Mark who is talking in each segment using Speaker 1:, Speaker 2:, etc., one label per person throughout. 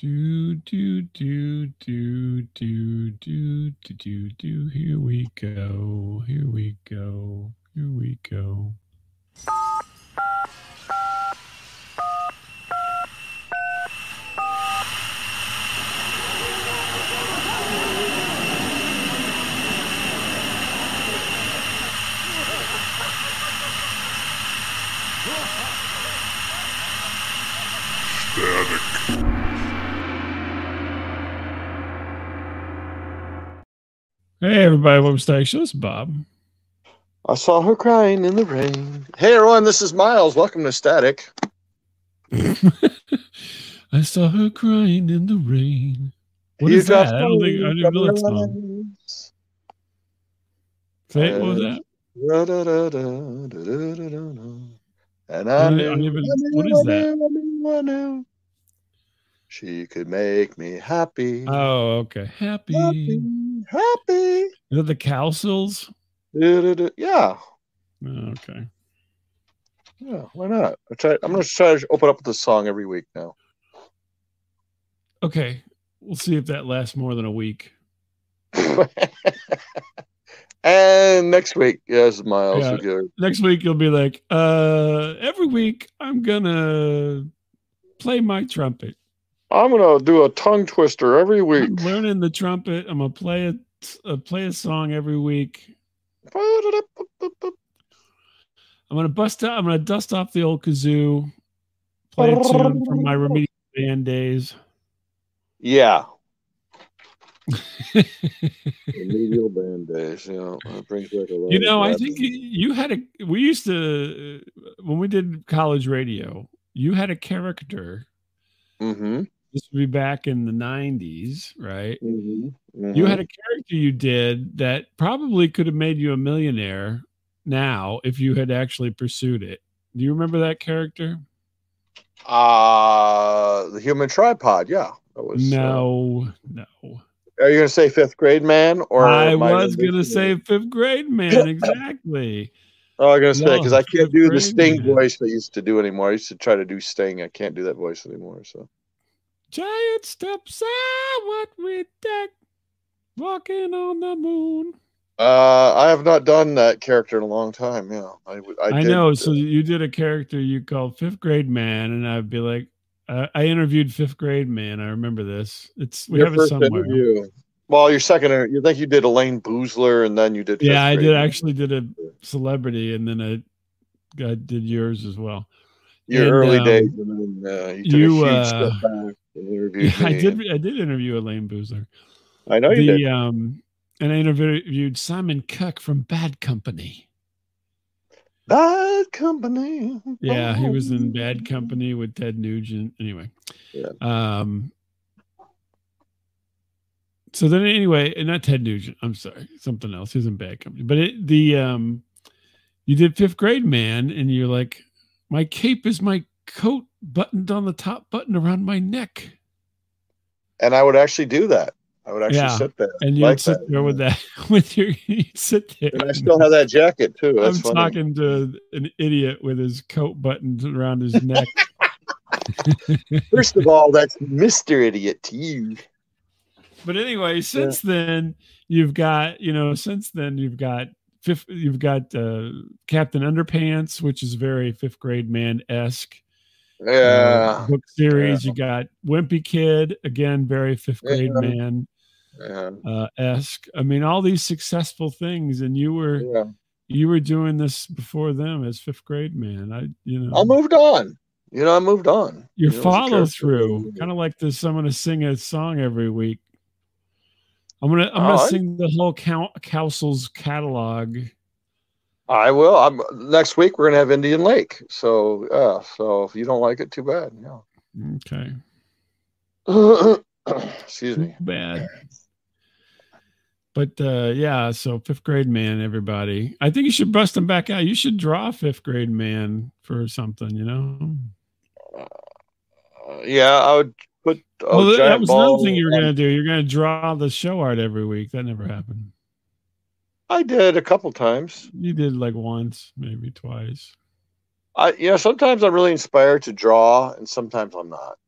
Speaker 1: Do do do do do do do do do. Here we go. Here we go. Here we go. Hey everybody, welcome to Static Show. This is Bob.
Speaker 2: I saw her crying in the rain. Hey everyone, this is Miles. Welcome to Static.
Speaker 1: I saw her crying in the rain. What
Speaker 2: You
Speaker 1: is that? I don't think I didn't know that song. Say what was that?
Speaker 2: And
Speaker 1: I
Speaker 2: I
Speaker 1: don't- I
Speaker 2: knew,
Speaker 1: even- what is that?
Speaker 2: knew, I knew, I knew. She could make me happy.
Speaker 1: Oh, okay. Happy.
Speaker 2: happy, happy.
Speaker 1: Is that the Cowsills?
Speaker 2: Yeah,
Speaker 1: Oh, okay.
Speaker 2: yeah. Why not? I try. I'm going to try to open up with this song every week now.
Speaker 1: Okay. We'll see if that lasts more than a week.
Speaker 2: and next week, yes, Miles.
Speaker 1: Yeah. Next week you'll be like, uh, every week I'm gonna play my trumpet.
Speaker 2: I'm going to do a tongue twister every week.
Speaker 1: I'm learning the trumpet. I'm gonna play a uh, play a song every week. I'm gonna bust out. I'm gonna dust off the old kazoo, play a tune from my remedial band days.
Speaker 2: Yeah. Remedial band days. You know, that brings back a lot.
Speaker 1: you
Speaker 2: of
Speaker 1: know, I think you- you had a. We used to when we did college radio. You had a character.
Speaker 2: Mhm,
Speaker 1: This would be back in the '90s, right?
Speaker 2: mhm,
Speaker 1: You
Speaker 2: mhm.
Speaker 1: had a character you did that probably could have made you a millionaire now if you had actually pursued it. Do you remember that character?
Speaker 2: uh the human tripod. Yeah, that was. uh,
Speaker 1: No, no.
Speaker 2: are you gonna say fifth grade man or?
Speaker 1: I was
Speaker 2: gonna
Speaker 1: gonna say fifth grade man. Exactly.
Speaker 2: Oh, I'm gonna say
Speaker 1: No,
Speaker 2: because I can't do the Sting
Speaker 1: man.
Speaker 2: voice I used to do anymore. I used to try to do Sting. I can't do that voice anymore. So
Speaker 1: Giant steps are what we take. Walking on the moon.
Speaker 2: uh, I have not done that character in a long time. Yeah, I I,
Speaker 1: I, know.
Speaker 2: uh,
Speaker 1: So you did a character you called fifth grade man, and I'd be like, uh, I interviewed fifth grade man. I remember this. It's we
Speaker 2: your
Speaker 1: have it
Speaker 2: first
Speaker 1: somewhere.
Speaker 2: interview. Well, your second. You think you did Elayne Boosler, and then you did.
Speaker 1: Yeah, I did
Speaker 2: Man.
Speaker 1: actually did a celebrity, and then I, I did yours as well.
Speaker 2: Your
Speaker 1: and,
Speaker 2: early
Speaker 1: um,
Speaker 2: days, and then uh, you took
Speaker 1: you,
Speaker 2: a huge
Speaker 1: uh,
Speaker 2: step back and interviewed
Speaker 1: Yeah, I did. I did interview Elayne Boosler.
Speaker 2: I know you
Speaker 1: the
Speaker 2: did.
Speaker 1: um, and I interviewed Simon Cuck from Bad Company.
Speaker 2: Bad company.
Speaker 1: Yeah, he was in Bad Company with Ted Nugent. Anyway,
Speaker 2: Yeah.
Speaker 1: um, so then anyway, and not Ted Nugent. I'm sorry, something else. He was in Bad Company, but it, the um, you did Fifth Grade Man, and you're like, my cape is my coat buttoned on the top button around my neck,
Speaker 2: And I would actually do that. I would actually
Speaker 1: Yeah.
Speaker 2: sit there.
Speaker 1: and you'd
Speaker 2: like
Speaker 1: sit
Speaker 2: that,
Speaker 1: there with that with your you'd sit there.
Speaker 2: And I still have that jacket too.
Speaker 1: I'm
Speaker 2: funny.
Speaker 1: talking to an idiot with his coat buttoned around his neck.
Speaker 2: First of all, that's Mr. Idiot to you.
Speaker 1: But anyway, since then you've got you know since then you've got fifth you've got uh, Captain Underpants, which is very fifth grade man esque
Speaker 2: Yeah.
Speaker 1: book series. You got Wimpy Kid again, very fifth grade
Speaker 2: Yeah.
Speaker 1: man
Speaker 2: yeah.
Speaker 1: uh, esque. I mean, all these successful things, and you were
Speaker 2: Yeah.
Speaker 1: you were doing this before them as fifth grade man. I you know
Speaker 2: I moved on. You know, I moved on.
Speaker 1: your
Speaker 2: You know,
Speaker 1: follow through, kind of like this. I'm gonna sing a song every week. I'm gonna I'm
Speaker 2: Oh,
Speaker 1: gonna
Speaker 2: I-
Speaker 1: sing the whole Cow- Cowsills' catalog.
Speaker 2: I will. I'm next week. We're gonna have Indian Lake. So yeah. So if you don't like it, too bad. Yeah. Okay, Excuse
Speaker 1: too
Speaker 2: me.
Speaker 1: bad. But uh, yeah, so fifth grade man, everybody. I think you should bust them back out. You should draw fifth grade man for something, you know.
Speaker 2: Uh, yeah, I would put.
Speaker 1: Well, that- that was another thing you were gonna do. You're gonna draw the show art every week. That never happened.
Speaker 2: I did a couple times.
Speaker 1: You did like once, maybe twice.
Speaker 2: I, you know, sometimes I'm really inspired to draw, and sometimes I'm not.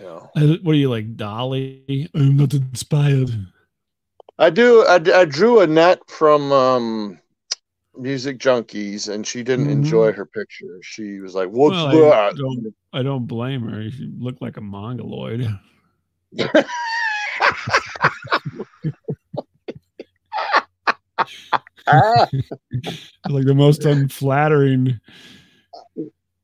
Speaker 2: Yeah.
Speaker 1: Uh, What are you like, Dolly? I'm not inspired.
Speaker 2: I do. I, I drew a net from um, Music Junkies, and she didn't
Speaker 1: Mhm.
Speaker 2: enjoy her picture. She was like, "What's
Speaker 1: Well, I don't, I don't blame her. She looked like a mongoloid. Like the most unflattering.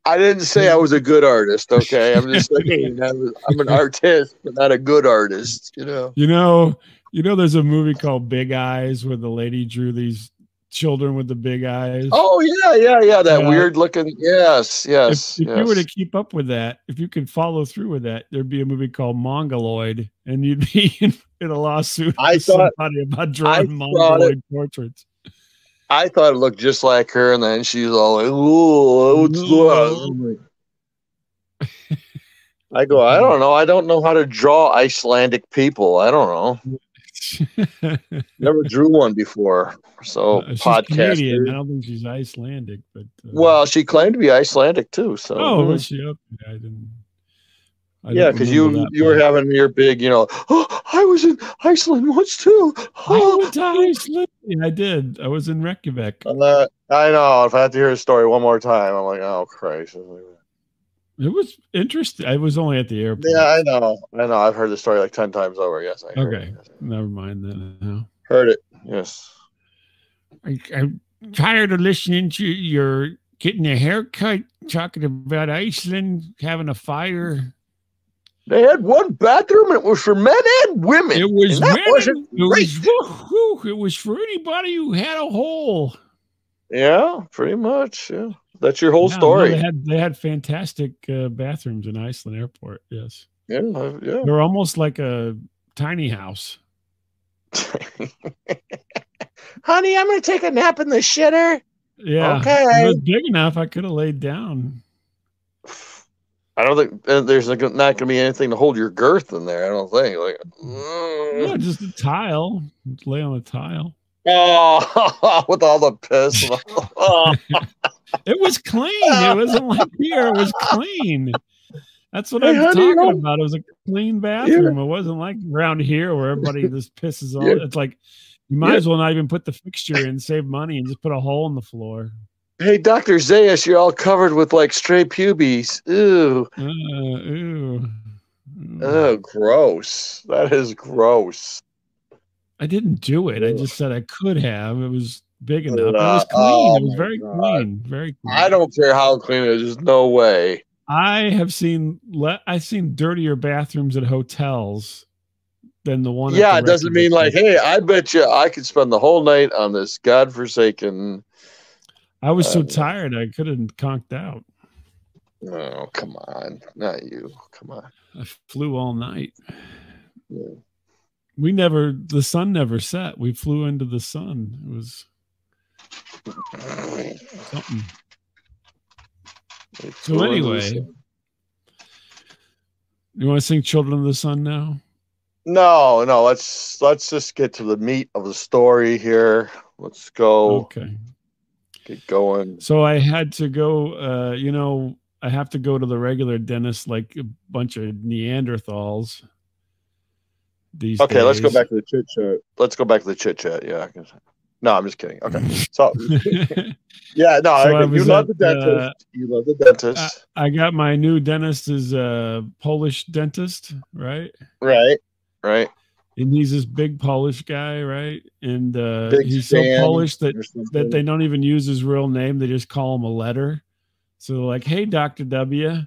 Speaker 2: I didn't say I was a good artist. Okay, I'm just saying was, I'm an artist, but not a good artist. You know.
Speaker 1: You know, you know, there's a movie called Big Eyes where the lady drew these children with the big eyes.
Speaker 2: Oh yeah, yeah, yeah. That weird looking. Yes,
Speaker 1: if,
Speaker 2: yes.
Speaker 1: if
Speaker 2: yes.
Speaker 1: you were to keep up with that, if you could follow through with that, there'd be a movie called Mongoloid, and you'd be in, in a lawsuit
Speaker 2: I thought-
Speaker 1: about drawing Mongoloid portraits.
Speaker 2: I thought it looked just like her, and then she's all like, "Ooh, what's that?" I go, I don't know. I don't know how to draw Icelandic people. I don't know. Never drew one before. So
Speaker 1: Uh, Canadian. I don't think she's Icelandic, but uh,
Speaker 2: Well, she claimed to be Icelandic too. So
Speaker 1: oh, was she up? I didn't. I
Speaker 2: yeah, because you you were having your big, you know. Oh, I was in Iceland once too.
Speaker 1: I
Speaker 2: Oh.
Speaker 1: went to Iceland. Yeah, I did. I was in Reykjavik.
Speaker 2: Uh, I know. If I have to hear a story one more time, I'm like, oh Christ.
Speaker 1: It was interesting. I was only at the airport.
Speaker 2: Yeah, I know. I know. I've heard the story like ten times over. Yes, I heard
Speaker 1: Okay.
Speaker 2: it.
Speaker 1: Never mind then. No.
Speaker 2: Heard it. Yes.
Speaker 1: I, I'm tired of listening to your getting a haircut, talking about Iceland, having a fire.
Speaker 2: They had one bathroom and it was for men and women.
Speaker 1: It was
Speaker 2: and that wasn't
Speaker 1: it was, woo-hoo, it was for anybody who had a hole.
Speaker 2: Yeah, pretty much. Yeah. That's your whole
Speaker 1: no,
Speaker 2: story.
Speaker 1: they had they had fantastic uh, bathrooms in Iceland Airport. Yes,
Speaker 2: yeah, uh, yeah.
Speaker 1: they were almost like a tiny house.
Speaker 2: Honey, I'm gonna take a nap in the shitter.
Speaker 1: Yeah,
Speaker 2: Okay.
Speaker 1: it was big enough. I could have laid down.
Speaker 2: I don't think uh, there's not gonna be anything to hold your girth in there. I don't think. Like,
Speaker 1: No,
Speaker 2: mm.
Speaker 1: just a tile. Just lay on a tile.
Speaker 2: Oh, with all the piss. oh,
Speaker 1: It was clean. It wasn't like here. It was clean. That's what
Speaker 2: Hey,
Speaker 1: I'm
Speaker 2: honey, you
Speaker 1: talking
Speaker 2: know-
Speaker 1: about. It was a clean bathroom. It wasn't like around here where everybody just pisses on.
Speaker 2: Yeah.
Speaker 1: It's like you might
Speaker 2: Yeah.
Speaker 1: as well not even put the fixture in, save money, and just put a hole in the floor.
Speaker 2: hey, Doctor Zayas, you're all covered with like stray pubes. Ooh,
Speaker 1: Uh, ew.
Speaker 2: oh, gross. That is gross.
Speaker 1: I didn't do it. I just said I could have. It was big enough. It was clean.
Speaker 2: oh
Speaker 1: it was very clean. Very clean.
Speaker 2: I don't care how clean it is. There's no way.
Speaker 1: I have seen le- I've seen dirtier bathrooms at hotels than the one.
Speaker 2: yeah,
Speaker 1: the
Speaker 2: it doesn't mean like, hey, I bet you I could spend the whole night on this godforsaken.
Speaker 1: I was so
Speaker 2: uh,
Speaker 1: tired I couldn't conked out.
Speaker 2: Oh, come on, not you. Come on.
Speaker 1: I flew all night.
Speaker 2: Yeah.
Speaker 1: We never the sun never set. We flew into the sun. It was something. So anyway, you want to sing "Children of the Sun" now?
Speaker 2: no, no. Let's let's just get to the meat of the story here. Let's go.
Speaker 1: Okay.
Speaker 2: Get going.
Speaker 1: So I had to go. Uh, you know, I have to go to the regular dentist like a bunch of Neanderthals. These
Speaker 2: Okay, let's go back to the chit chat. Let's go back to the chit chat. Yeah. I guess- No, I'm just kidding. Okay. So yeah, no,
Speaker 1: So
Speaker 2: I,
Speaker 1: I
Speaker 2: you
Speaker 1: was
Speaker 2: love
Speaker 1: at,
Speaker 2: the dentist.
Speaker 1: uh,
Speaker 2: you love the dentist.
Speaker 1: I got my new dentist is a Polish dentist, right?
Speaker 2: right. Right.
Speaker 1: And he's this big Polish guy, right? And uh,
Speaker 2: Big
Speaker 1: he's so Polish that that they don't even use his real name; they just call him a letter. So they're like, "Hey, Doctor W,"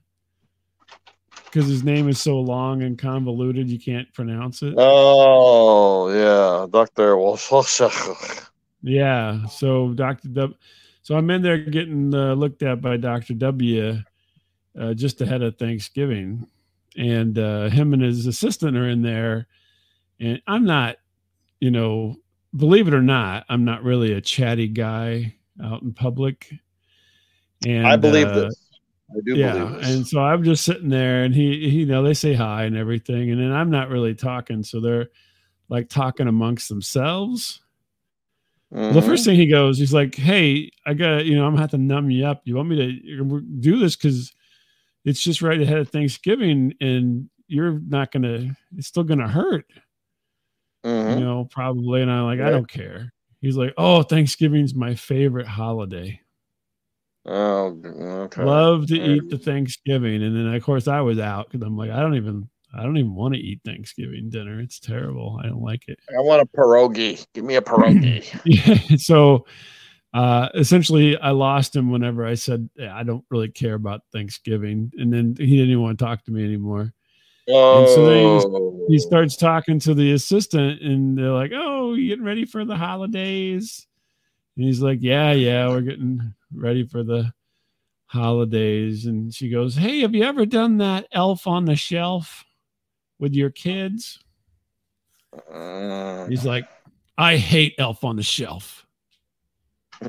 Speaker 1: because his name is so long and convoluted, you can't pronounce it.
Speaker 2: Oh yeah, Doctor Walsh.
Speaker 1: Yeah. So Dr. W. So I'm in there getting uh, looked at by Dr. W. Uh, just ahead of Thanksgiving, and uh, him and his assistant are in there, and I'm not, you know, believe it or not, I'm not really a chatty guy out in public. And
Speaker 2: I believe
Speaker 1: uh,
Speaker 2: this. I do
Speaker 1: yeah and so i'm just sitting there and he, he you know they say hi and everything and then i'm not really talking so they're like talking amongst themselves the
Speaker 2: Mhm.
Speaker 1: first thing he goes he's like hey i got you know i'm gonna have to numb you up you want me to do this because it's just right ahead of thanksgiving and you're not gonna. It's still gonna hurt. You know, probably. And I'm like, I don't care. He's like, oh, Thanksgiving's my favorite holiday.
Speaker 2: Oh, okay.
Speaker 1: Love to eat the Thanksgiving, and then of course I was out because I'm like, I don't even, I don't even want to eat Thanksgiving dinner. It's terrible. I don't like it.
Speaker 2: I want a pierogi. Give me a pierogi.
Speaker 1: So, uh, essentially, I lost him whenever I said "Yeah, I don't really care about Thanksgiving, and then he didn't even want to talk to me anymore.
Speaker 2: oh,
Speaker 1: so then He starts talking to the assistant, and they're like, "Oh, you getting ready for the holidays?" And he's like, "Yeah, yeah, we're getting ready for the holidays." And she goes, "Hey, have you ever done that Elf on the Shelf with your kids?"
Speaker 2: Uh,
Speaker 1: He's like, "I hate Elf on the Shelf."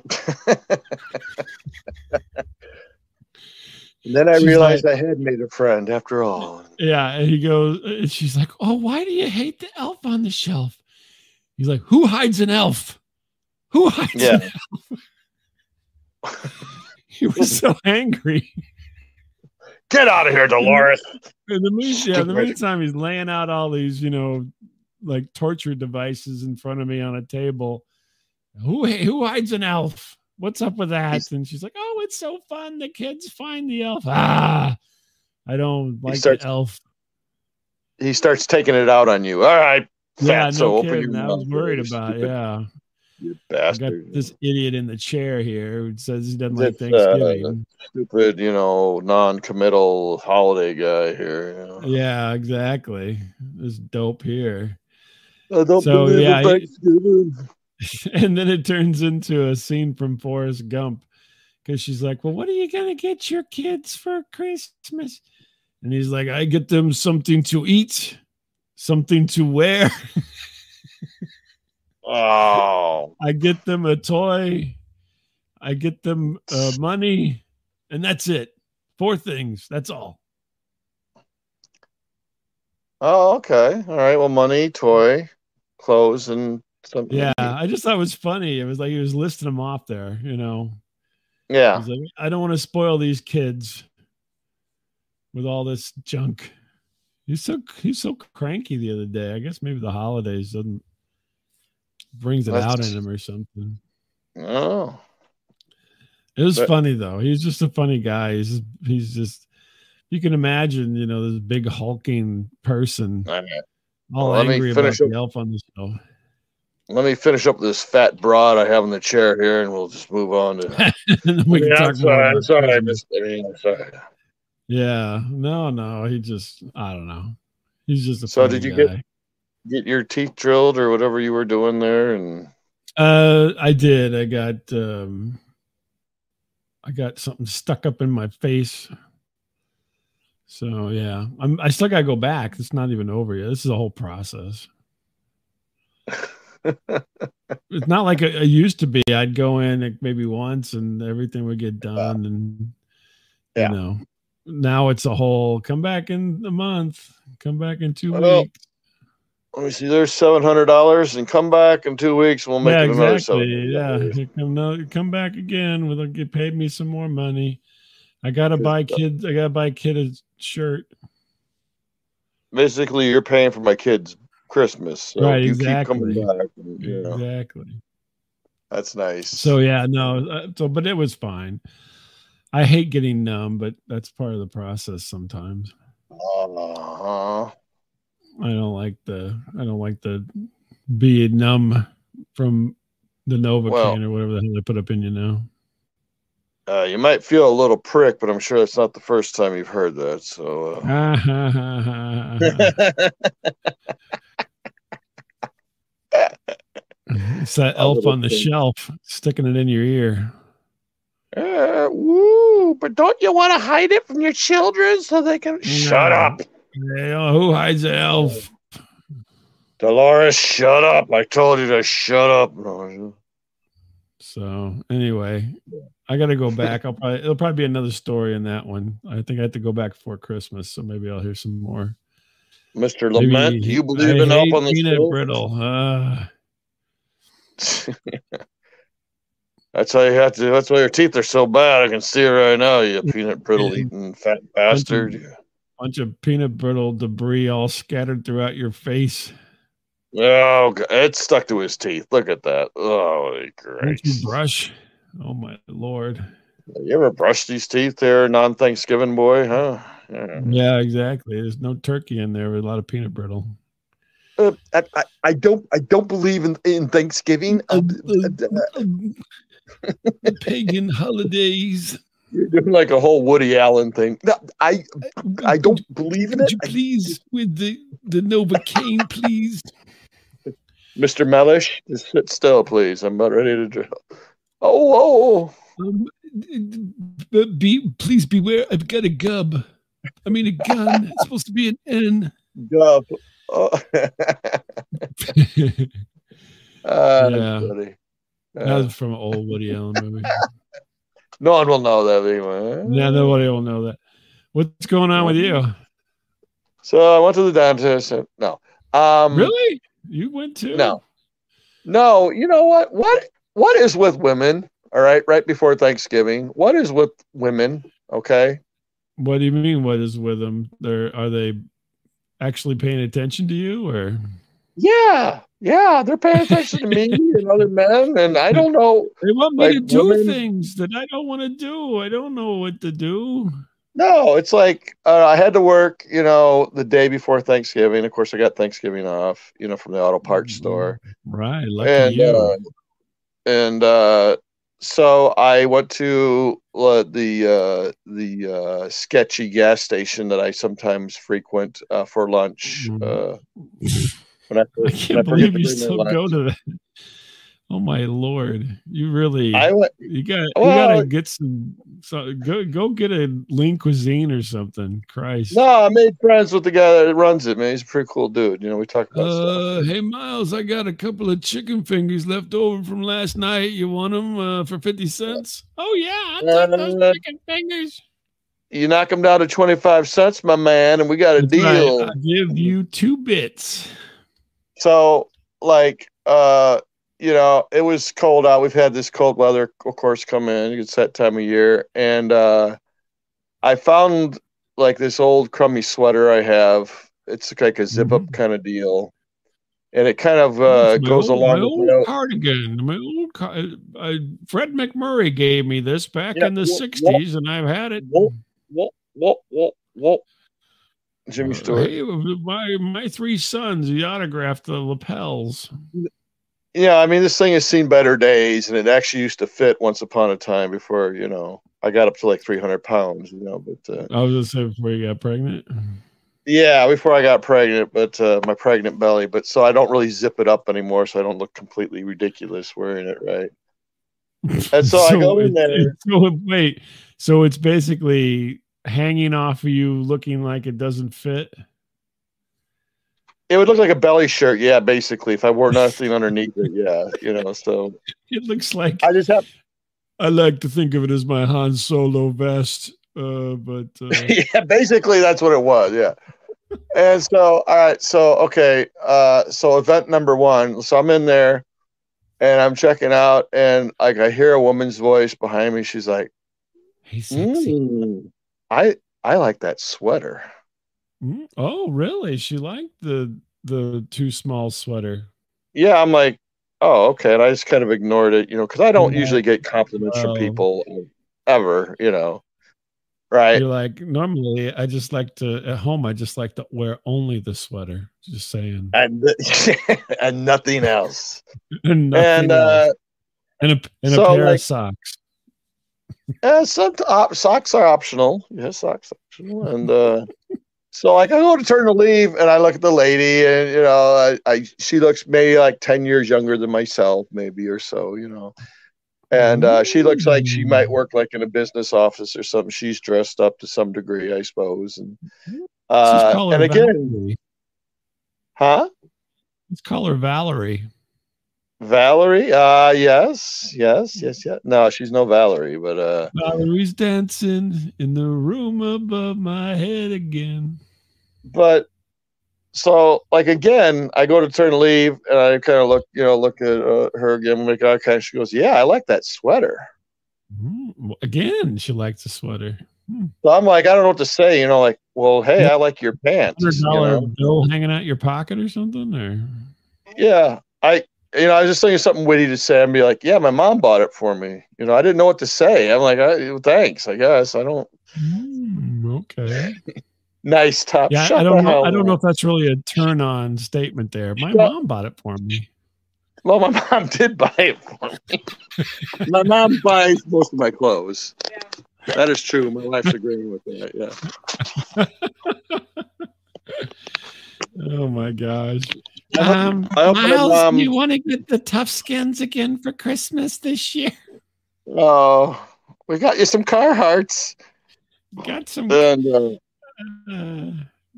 Speaker 2: And then I
Speaker 1: She's
Speaker 2: realized I had made a friend after all.
Speaker 1: Yeah, and he goes, and she's like, "Oh, why do you hate the elf on the shelf?" He's like, "Who hides an elf? Who hides
Speaker 2: Yeah.
Speaker 1: an elf?" He was so angry.
Speaker 2: Get out of here, Dolores.
Speaker 1: In the mean, yeah, in the meantime, he's laying out all these, you know, like torture devices in front of me on a table. Who who hides an elf? What's up with that?
Speaker 2: He's-
Speaker 1: and she's like, "Oh, it's so fun. The kids find the elf." Ah, I don't like
Speaker 2: starts-
Speaker 1: the elf.
Speaker 2: He starts taking it out on you. All right,
Speaker 1: Yeah, no
Speaker 2: open
Speaker 1: kidding. I was worried about.
Speaker 2: stupid-
Speaker 1: Yeah.
Speaker 2: You
Speaker 1: I got
Speaker 2: bastard.
Speaker 1: this idiot in the chair here who says he doesn't like
Speaker 2: That's, uh,
Speaker 1: Thanksgiving.
Speaker 2: Stupid, you know, non-committal holiday guy here. You know.
Speaker 1: yeah, exactly. This dope here.
Speaker 2: I don't
Speaker 1: So,
Speaker 2: believe
Speaker 1: yeah,
Speaker 2: in Thanksgiving.
Speaker 1: and then it turns into a scene from Forrest Gump because she's like, Well, what are you going to get your kids for Christmas? And he's like, I get them something to eat, something to wear.
Speaker 2: Oh,
Speaker 1: I get them a toy. I get them uh, money. And that's it. Four things. That's all.
Speaker 2: oh, okay. All right. Well, money, toy, clothes, and something.
Speaker 1: Yeah, I just thought it was funny. It was like he was listing them off there, you know.
Speaker 2: yeah.
Speaker 1: He's like, I don't want to spoil these kids with all this junk. He's so he's so cranky the other day. I guess maybe the holidays doesn't brings it out in him or something.
Speaker 2: Oh,
Speaker 1: It was
Speaker 2: But-
Speaker 1: funny though. He's just a funny guy. He's just, he's just you can imagine, you know, this big hulking person
Speaker 2: all right.
Speaker 1: all
Speaker 2: Well, let me
Speaker 1: angry about
Speaker 2: finish
Speaker 1: the
Speaker 2: up-
Speaker 1: elf on the show.
Speaker 2: Let me finish up this fat broad I have in the chair here, and we'll just move on to.
Speaker 1: we can
Speaker 2: Yeah,
Speaker 1: talk
Speaker 2: I'm sorry. I'm sorry. I missed. I mean, I'm sorry.
Speaker 1: Yeah, no, no, he just I don't know. He's just a
Speaker 2: So
Speaker 1: funny
Speaker 2: did you
Speaker 1: guy.
Speaker 2: get- Get your teeth drilled or whatever you were doing there, and
Speaker 1: Uh, I did. I got um, I got something stuck up in my face. So yeah, I'm. I still gotta go back. It's not even over yet. This is a whole process. It's not like it, used to be. I'd go in like, maybe once and everything would get done, and
Speaker 2: Yeah.
Speaker 1: you know, now it's a whole. Come back in a month. Come back in two weeks.
Speaker 2: Let me see. There's seven hundred dollars, and come back in two weeks. We'll make
Speaker 1: yeah,
Speaker 2: it another
Speaker 1: exactly. Yeah, come no, come back again. With get paid me some more money. I gotta
Speaker 2: Good
Speaker 1: buy
Speaker 2: stuff.
Speaker 1: kids. I gotta buy kid a shirt.
Speaker 2: Basically, you're paying for my kids' Christmas, so
Speaker 1: Right,
Speaker 2: you
Speaker 1: exactly.
Speaker 2: keep coming back. and, you know,
Speaker 1: Exactly.
Speaker 2: that's nice.
Speaker 1: So yeah, no. uh, So, but it was fine. I hate getting numb, but that's part of the process. Sometimes
Speaker 2: Uh-huh.
Speaker 1: I don't like the. I don't like the being numb from the Novocaine
Speaker 2: Well-
Speaker 1: or whatever the hell they put up in you now.
Speaker 2: Uh, you might feel a little prick, but I'm sure it's not the first time you've heard that. So. Uh...
Speaker 1: It's that
Speaker 2: A
Speaker 1: elf on the
Speaker 2: thing.
Speaker 1: shelf sticking it in your ear.
Speaker 2: Uh, woo! But don't you want to hide it from your children so they can? Shut up,
Speaker 1: Oh, who hides the elf?
Speaker 2: Dolores. Shut up! I told you to shut up.
Speaker 1: So anyway, I got to go back. I'll probably it'll probably be another story in that one. I think I have to go back before Christmas, so maybe I'll hear some more.
Speaker 2: Mr.
Speaker 1: Maybe-
Speaker 2: Lament, do you believe
Speaker 1: I
Speaker 2: in
Speaker 1: up
Speaker 2: on the
Speaker 1: peanut brittle. Uh,
Speaker 2: That's how you have to. That's why your teeth are so bad. I can see it right now. You peanut brittle eating fat bastard.
Speaker 1: Bunch of peanut brittle debris all scattered throughout your face.
Speaker 2: Oh, God, it's stuck to his teeth. Look at that. Oh, great.
Speaker 1: brush? Oh my lord.
Speaker 2: You ever brush these teeth there, non Thanksgiving boy? Huh? Yeah.
Speaker 1: Yeah, exactly. There's no turkey in there with a lot of peanut brittle.
Speaker 2: Uh, I, I, I don't I don't believe in, in Thanksgiving. Uh,
Speaker 1: pagan holidays.
Speaker 2: You're doing like a whole Woody Allen thing. No, I I don't believe in it.
Speaker 1: please with the the Novocaine, please?
Speaker 2: Mr. Mellish, just sit still, please. I'm about ready to drill. Oh, oh,
Speaker 1: Um, be please beware. I've got a gub. I mean a gun. It's supposed to be an N.
Speaker 2: oh. Gov. Oh. Ah, that's
Speaker 1: Yeah.
Speaker 2: funny. Uh,
Speaker 1: was from an old Woody Allen movie.
Speaker 2: No one will know that anyway.
Speaker 1: Yeah, nobody will know that. What's going on with you?
Speaker 2: So I went to the dentist. And, no. Um,
Speaker 1: Really? You went too?
Speaker 2: No. No, you know what? What what is with women? All right, right before Thanksgiving. What is with women? Okay.
Speaker 1: What do you mean? What is with them? They're are they actually paying attention to you, or
Speaker 2: Yeah, yeah, they're paying attention to me and other men, and I don't know.
Speaker 1: they want me
Speaker 2: Like
Speaker 1: to do
Speaker 2: women-
Speaker 1: things that I don't want to do? I don't know what to do.
Speaker 2: No, it's like uh, I had to work, you know, the day before Thanksgiving. Of course, I got Thanksgiving off, you know, from the auto parts store.
Speaker 1: Right, lucky
Speaker 2: and
Speaker 1: you.
Speaker 2: uh, and uh, so I went to uh, the uh, the uh, sketchy gas station that I sometimes frequent uh, for lunch. When I,
Speaker 1: I can't
Speaker 2: I
Speaker 1: believe
Speaker 2: to
Speaker 1: you still go to that. Oh my lord! You really
Speaker 2: I
Speaker 1: you got you
Speaker 2: Well-
Speaker 1: gotta get some. So go go get a lean cuisine or something. Christ.
Speaker 2: No, I made friends with the guy that runs it. Man, he's a pretty cool dude. You know, we talk about stuff.
Speaker 1: Uh, hey Miles, I got a couple of chicken fingers left over from last night. You want them uh, for fifty cents? Oh yeah, take those
Speaker 2: Uh,
Speaker 1: chicken fingers.
Speaker 2: You knock them down to twenty five cents, my man, and we got a
Speaker 1: That's right,
Speaker 2: deal.
Speaker 1: I'll give you two bits.
Speaker 2: So like uh you know it was cold out. We've had this cold weather of course come in. It's that time of year. And uh i found like this old crummy sweater i have. It's like a zip up kind of deal. And it kind of uh goes
Speaker 1: old,
Speaker 2: along
Speaker 1: my
Speaker 2: with
Speaker 1: old
Speaker 2: my old-
Speaker 1: cardigan. My old car- uh, Fred MacMurray gave me this back
Speaker 2: Yeah,
Speaker 1: in the
Speaker 2: wha-
Speaker 1: '60s, and I've had it.
Speaker 2: whoa whoa whoa whoa jimmy
Speaker 1: Uh,
Speaker 2: stewart
Speaker 1: Hey, my my three sons, he autographed the lapels.
Speaker 2: yeah i mean this thing has seen better days and it actually used to fit once upon a time before you know i got up to like 300 pounds you know but uh,
Speaker 1: I was gonna say before you got pregnant.
Speaker 2: Yeah, before I got pregnant, but uh, my pregnant belly. But so I don't really zip it up anymore, so I don't look completely ridiculous wearing it, right? And so I go in there.
Speaker 1: So wait, so it's basically hanging off of you, looking like it doesn't fit.
Speaker 2: It would look like a belly shirt, yeah, basically. If I wore nothing underneath it, yeah, you know. So
Speaker 1: It looks like
Speaker 2: I just have,
Speaker 1: I like to think of it as my Han Solo vest, uh, but uh,
Speaker 2: yeah, basically that's what it was, yeah. And so, all right, so okay, uh, so event number one. So I'm in there, and I'm checking out, and like I hear a woman's voice behind me. She's like,
Speaker 1: hey, sexy.
Speaker 2: "Mm, "I I like that sweater."
Speaker 1: Mm, Oh, really? She liked the the too small sweater.
Speaker 2: yeah, I'm like, oh, okay. And I just kind of ignored it, you know, because I don't
Speaker 1: Yeah.
Speaker 2: usually get compliments
Speaker 1: Oh.
Speaker 2: from people ever, you know. Right.
Speaker 1: You're like, normally I just like to at home. I just like to wear only the sweater. Just saying,
Speaker 2: And and nothing else.
Speaker 1: and, nothing
Speaker 2: And
Speaker 1: else.
Speaker 2: uh
Speaker 1: and a and
Speaker 2: so,
Speaker 1: a pair
Speaker 2: like-
Speaker 1: of socks.
Speaker 2: Uh, some op- socks are optional. Yeah, socks optional. And uh so like I go to turn to leave and I look at the lady and you know, I, I she looks maybe like 10 years younger than myself, maybe or so, you know. And uh, she looks like she might work like in a business office or something. She's dressed up to some degree, I suppose. And uh, and again,
Speaker 1: Valerie.
Speaker 2: huh?
Speaker 1: Let's call her Valerie.
Speaker 2: Valerie? Uh yes, yes, yes, yes. No, she's no Valerie, but uh
Speaker 1: Valerie's dancing in the room above my head again.
Speaker 2: but so like again, I go to turn to leave and I kind of look, you know, look at uh, her again, make eye contact. She goes, "Yeah, I like that sweater."
Speaker 1: Mm, Again, she likes the sweater.
Speaker 2: So I'm like, I don't know what to say. You know, like, well, hey, I like your pants.
Speaker 1: Hundred
Speaker 2: you know?
Speaker 1: bill hanging out your pocket or something, or
Speaker 2: Yeah, I. You know, I was just thinking something witty to say and be like, "Yeah, my mom bought it for me." You know, I didn't know what to say. I'm like, I, "Thanks, I guess." I don't.
Speaker 1: Hmm, okay.
Speaker 2: Nice top.
Speaker 1: Yeah,
Speaker 2: Shut
Speaker 1: I don't know. I don't know if that's really a turn on statement there. My
Speaker 2: Shut-
Speaker 1: mom bought it for me.
Speaker 2: Well, my mom did buy it for me. my mom buys most of my clothes. That is true. My wife's agreeing with that. Yeah.
Speaker 1: Oh my gosh.
Speaker 3: Um,
Speaker 2: I hope
Speaker 3: Miles,
Speaker 2: mom-
Speaker 3: you want to get the tough skins again for Christmas this year?
Speaker 2: Oh, we got you some Carhartts,
Speaker 3: Got some,
Speaker 2: and uh,
Speaker 3: uh,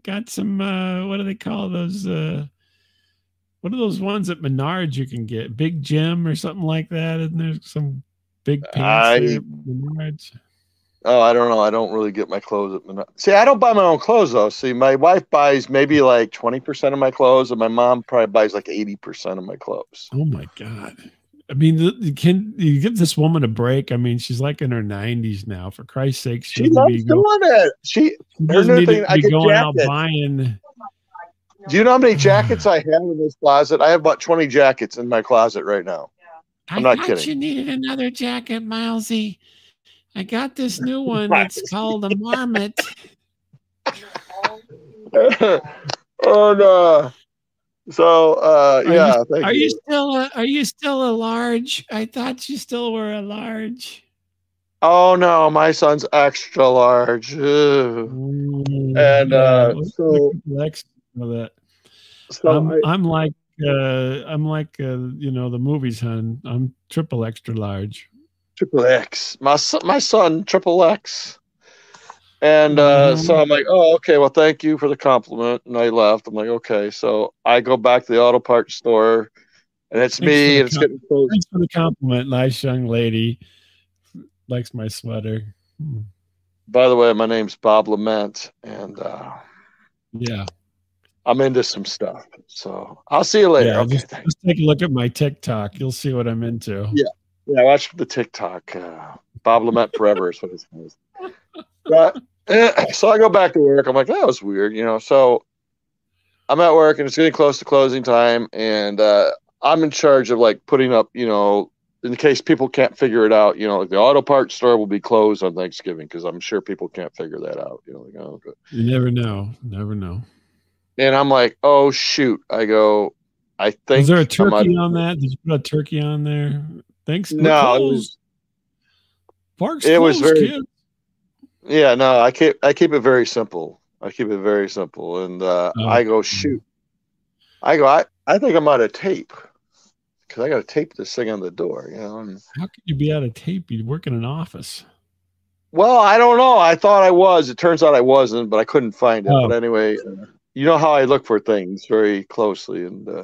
Speaker 3: got some. Uh, what do they call those? Uh,
Speaker 1: What are those ones at Menards you can get? Big Jim or something like that? Isn't there some big pants
Speaker 2: I-
Speaker 1: Menards?
Speaker 2: Oh, I don't know. I don't really get my clothes at Menards. See, I don't buy my own clothes though. See, my wife buys maybe like twenty percent of my clothes, and my mom probably buys like eighty percent of my clothes.
Speaker 1: Oh my god! I mean, can you give this woman a break? I mean, she's like in her nineties now. For Christ's sake,
Speaker 2: She
Speaker 1: doesn't
Speaker 2: loves
Speaker 1: to go-
Speaker 2: it. She.
Speaker 1: she doesn't need to
Speaker 2: thing, I
Speaker 1: be
Speaker 2: get
Speaker 1: going out
Speaker 2: jackets.
Speaker 1: buying.
Speaker 2: Do you know how many jackets I have in this closet? I have about twenty jackets in my closet right now.
Speaker 3: I
Speaker 2: I'm not kidding.
Speaker 3: you needed another jacket, Milesy. I got this new one. It's called a marmot.
Speaker 2: oh no. So uh
Speaker 1: Are
Speaker 2: yeah, thank
Speaker 3: Are
Speaker 2: you.
Speaker 3: you still a, Are you still a large? I thought you still were a large.
Speaker 2: Oh no, my son's extra large. Ugh.
Speaker 1: Mm,
Speaker 2: And, uh, so-
Speaker 1: look at Lex for that.
Speaker 2: So
Speaker 1: I'm,
Speaker 2: I,
Speaker 1: I'm like uh, I'm like uh, you know the movies, hun. I'm triple extra large.
Speaker 2: Triple X. My son, my son, triple X. And uh,
Speaker 1: Mhm.
Speaker 2: so I'm like, oh, okay. Well, thank you for the compliment. And I left. I'm like, okay. So I go back to the auto parts store, and it's
Speaker 1: Thanks
Speaker 2: me, and it's getting close.
Speaker 1: Thanks for the compliment. Nice young lady. Likes my sweater.
Speaker 2: By the way, my name's Bob Lament, and uh,
Speaker 1: Yeah.
Speaker 2: I'm into some stuff. So I'll see you later.
Speaker 1: Yeah.
Speaker 2: okay.
Speaker 1: Just, just take a look at my TikTok. You'll see what I'm into.
Speaker 2: Yeah. Yeah, watch the TikTok. Uh, Bob Lament Forever is what it says. But, eh, so I go back to work. I'm like, that was weird, you know. So I'm at work and it's getting close to closing time, and uh, I'm in charge of like putting up, you know, in case people can't figure it out, you know, like the auto parts store will be closed on Thanksgiving because I'm sure people can't figure that out. You know, like, oh, good.
Speaker 1: You never know. Never know.
Speaker 2: and I'm like, oh shoot. I go, I think
Speaker 1: Was there a turkey on that? Did you put a turkey on there? Thanks.
Speaker 2: No, it was
Speaker 1: Park's
Speaker 2: it was very-
Speaker 1: kid.
Speaker 2: Yeah, no, I keep I keep it very simple. I keep it very simple, and uh,
Speaker 1: Oh.
Speaker 2: I go shoot. I go. I, I think I'm out of tape because I got to tape this thing on the door. You know. And,
Speaker 1: How could you be out of tape? You work in an office.
Speaker 2: well, I don't know. I thought I was. It turns out I wasn't, but I couldn't find it.
Speaker 1: Oh.
Speaker 2: But anyway, you know how I look for things very closely, and uh,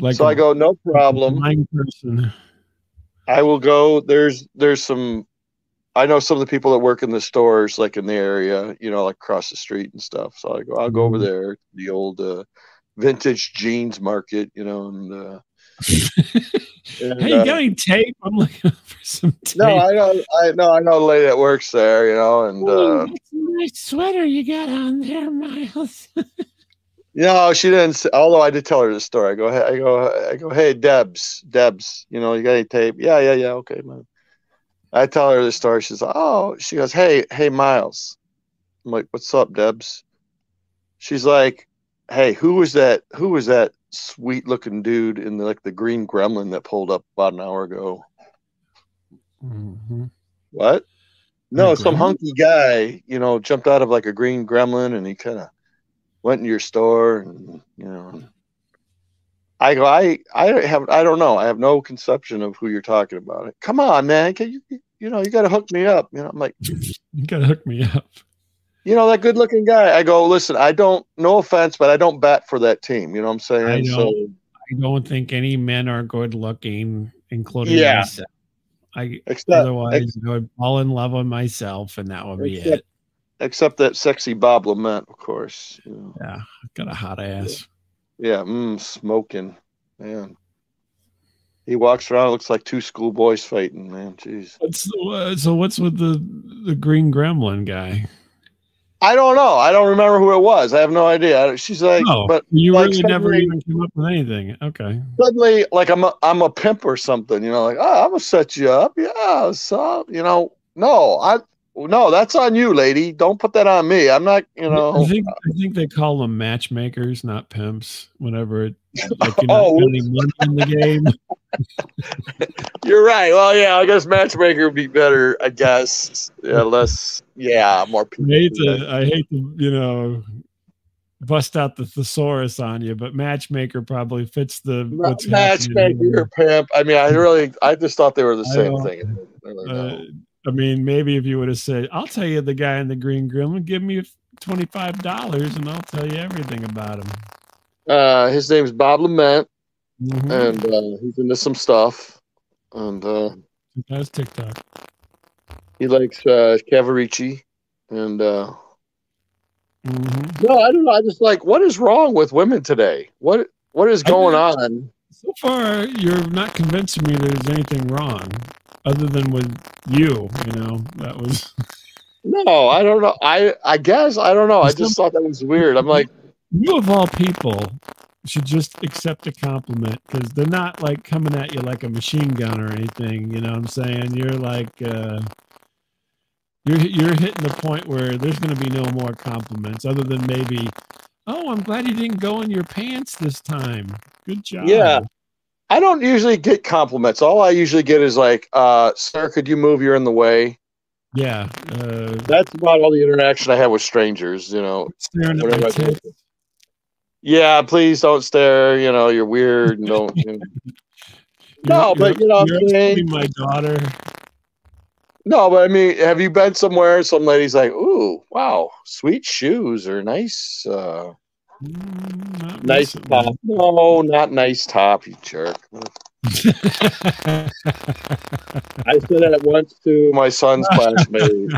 Speaker 1: Like
Speaker 2: so
Speaker 1: I
Speaker 2: I go, no problem.
Speaker 1: Person.
Speaker 2: I will go. There's there's some. I know some of the people that work in the stores, like in the area, you know, like across the street and stuff. So I go. I'll go over
Speaker 1: Mhm.
Speaker 2: there, the old uh, vintage jeans market, you know, and. Uh, and,
Speaker 1: hey, you
Speaker 2: uh,
Speaker 1: got any tape? I'm looking for some tape.
Speaker 2: no, I know, I know, I know a lady that works there, you know, and
Speaker 3: Ooh,
Speaker 2: uh,
Speaker 3: that's a nice sweater you got on there, Miles.
Speaker 2: know, she didn't. Say, although I did tell her the story. I go, hey, I go, I go, hey, Debs, Debs, you know, you got any tape? Yeah, yeah, yeah. Okay, man. I tell her the story. She's like, oh, she goes, hey, hey, Miles. I'm like, what's up, Debs? She's like, hey, who was that? Who was that sweet looking dude in the, like the green gremlin that pulled up about an hour ago?
Speaker 1: Mhm.
Speaker 2: What? No, some hunky guy, you know, jumped out of like a green gremlin and he kind of went in your store and, you know, I go, I, I have, I don't know. I have no conception of who you're talking about. Come on, man. Can you, you know, you got to hook me up. You know, I'm like,
Speaker 1: You gotta hook me up.
Speaker 2: you know, that good looking guy. I go, listen, I don't, no offense, but I don't bat for that team. You know what I'm saying?
Speaker 1: I
Speaker 2: So.
Speaker 1: I don't think any men are good looking, including
Speaker 2: Yeah.
Speaker 1: myself. I
Speaker 2: except,
Speaker 1: otherwise I would fall in love with myself, and that would be it.
Speaker 2: Except that sexy Bob Lament, of course. You know.
Speaker 1: Yeah, got a hot ass.
Speaker 2: Yeah, mm, smoking, man. He walks around, looks like two schoolboys fighting. Man, jeez.
Speaker 1: What's uh, so? What's with the the green gremlin guy?
Speaker 2: I don't know. I don't remember who it was. I have no idea. She's like,
Speaker 1: Oh,
Speaker 2: but
Speaker 1: you
Speaker 2: like
Speaker 1: really never even came up with anything. Okay.
Speaker 2: suddenly, like I'm a, I'm a pimp or something. You know, like oh, I'm gonna set you up. Yeah, up? You know, no, I no, that's on you, lady. Don't put that on me. I'm not. You know.
Speaker 1: I
Speaker 2: know.
Speaker 1: think I think they call them matchmakers, not pimps. Whenever it like you're not
Speaker 2: Oh.
Speaker 1: getting money in the game.
Speaker 2: You're right. Well, yeah, I guess matchmaker would be better. I guess. Yeah, less. Yeah, more
Speaker 1: I hate to I hate to you know bust out the thesaurus on you, but matchmaker probably fits the what's
Speaker 2: matchmaker pimp. I mean, I really, I just thought they were the
Speaker 1: I
Speaker 2: same thing. Really
Speaker 1: Uh,
Speaker 2: know.
Speaker 1: I mean, maybe if you would have said, "I'll tell you the guy in the green grill gremlin, give me twenty five dollars, and I'll tell you everything about him."
Speaker 2: Uh, his name's Bob Lament,
Speaker 1: Mhm.
Speaker 2: and uh, he's into some stuff. And uh,
Speaker 1: That's TikTok.
Speaker 2: he likes uh, Cavaricci. And uh,
Speaker 1: Mhm.
Speaker 2: no, I don't know. I just like what is wrong with women today? What what is
Speaker 1: I
Speaker 2: going on?
Speaker 1: So far, you're not convincing me there's anything wrong, other than with you. You know, that was
Speaker 2: No, I don't know. I I guess I don't know. I just thought that was weird. I'm like,
Speaker 1: you of all people should just accept a compliment because they're not like coming at you like a machine gun or anything. You know what I'm saying? You're like uh, you're you're hitting the point where there's going to be no more compliments other than maybe, oh, I'm glad you didn't go in your pants this time. Good job.
Speaker 2: Yeah. I don't usually get compliments. All I usually get is like, uh, "Sir, could you move? You're in the way."
Speaker 1: Yeah. Uh,
Speaker 2: That's about all the interaction I have with strangers. You know,
Speaker 1: staring at my
Speaker 2: Whatever I do.
Speaker 1: tits.
Speaker 2: yeah, please don't stare. You know, you're weird. And don't. You know. No, but, you know
Speaker 1: you're
Speaker 2: saying?
Speaker 1: my daughter.
Speaker 2: No, but I mean, have you been somewhere? Some lady's like, "Ooh, wow, sweet shoes or nice, uh,
Speaker 1: Mm,
Speaker 2: nice top." No, not nice top, you jerk. I said that once to my son's classmate.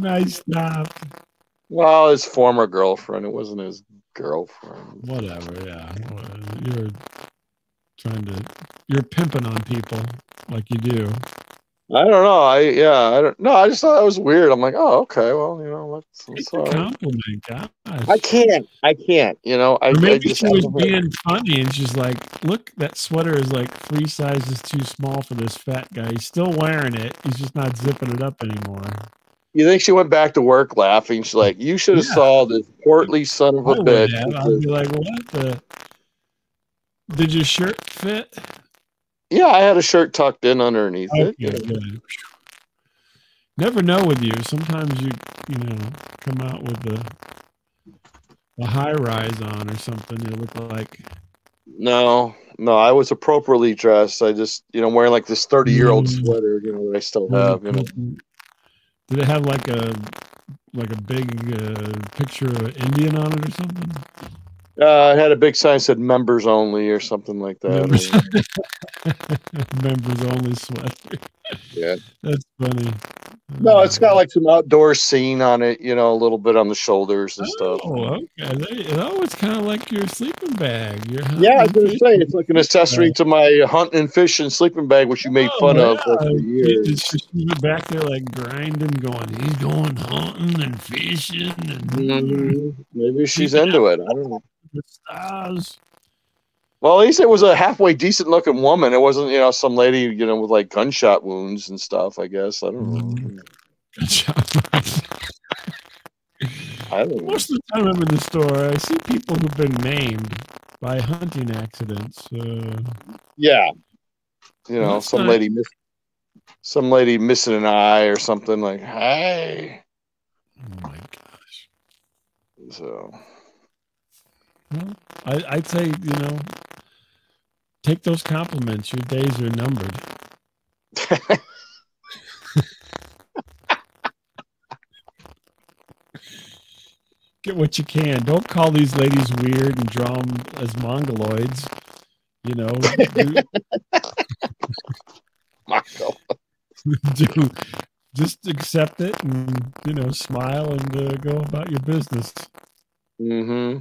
Speaker 1: nice stop.
Speaker 2: Well, his former girlfriend. It wasn't his girlfriend.
Speaker 1: Whatever. Yeah. You're trying to. You're pimping on people like you do.
Speaker 2: I don't know. I yeah. I don't. No, I just thought that was weird. I'm like, oh, okay. Well, you know, that's, that's
Speaker 1: It's a
Speaker 2: all right.
Speaker 1: compliment, gosh.
Speaker 2: I can't. I can't. You know, I,
Speaker 1: Or
Speaker 2: I
Speaker 1: maybe
Speaker 2: just
Speaker 1: she was
Speaker 2: I
Speaker 1: being funny and she's like, "Look, that sweater is like three sizes too small for this fat guy. He's still wearing it. He's just not zipping it up anymore."
Speaker 2: You think she went back to work laughing? She's like, you should have
Speaker 1: Yeah.
Speaker 2: saw this portly son of a
Speaker 1: I
Speaker 2: bitch.
Speaker 1: I'd be like, "What the? Did your shirt fit?"
Speaker 2: Yeah, I had a shirt tucked in underneath
Speaker 1: Okay,
Speaker 2: it.
Speaker 1: good. Never know with you. Sometimes you, you know, come out with the the high rise on or something. You look like
Speaker 2: No, no, I was appropriately dressed. I just, you know, wearing like this 30 year old
Speaker 1: Mm.
Speaker 2: sweater, you know, that I still have. You know,
Speaker 1: Did it have like a like a big uh, picture of an Indian on it or something?
Speaker 2: Uh, it had a big sign that said members only or something like that.
Speaker 1: members only sweater.
Speaker 2: Yeah.
Speaker 1: That's funny.
Speaker 2: No, it's got like some outdoor scene on it, you know, a little bit on the shoulders and stuff.
Speaker 1: Oh, okay. There- Oh, it's kind of like your sleeping bag. Your
Speaker 2: Yeah, I was gonna say it's like an accessory to my hunting and fishing sleeping bag, which you made
Speaker 1: Oh,
Speaker 2: fun of
Speaker 1: yeah.
Speaker 2: for
Speaker 1: She-
Speaker 2: years.
Speaker 1: she- she was back there like grinding, going, he's going hunting and fishing and
Speaker 2: Mhm. Maybe she's into it. I don't know.
Speaker 1: The stars.
Speaker 2: Well, at least it was a halfway decent looking woman. It wasn't, you know, some lady, you know, with like gunshot wounds and stuff. I guess I don't know.
Speaker 1: Job.
Speaker 2: I don't know.
Speaker 1: Most of the time I'm in the store, I see people who've been maimed by hunting accidents. Uh,
Speaker 2: Yeah, you know, some
Speaker 1: not-
Speaker 2: lady, miss, some lady missing an eye or something like, hey.
Speaker 1: oh my gosh.
Speaker 2: So
Speaker 1: Well, I, I'd say, you know, take those compliments. Your days are numbered. Get what you can. Don't call these ladies weird and draw them as mongoloids. You know, do, do just accept it and you know smile and uh, go about your business.
Speaker 2: Mm-hmm.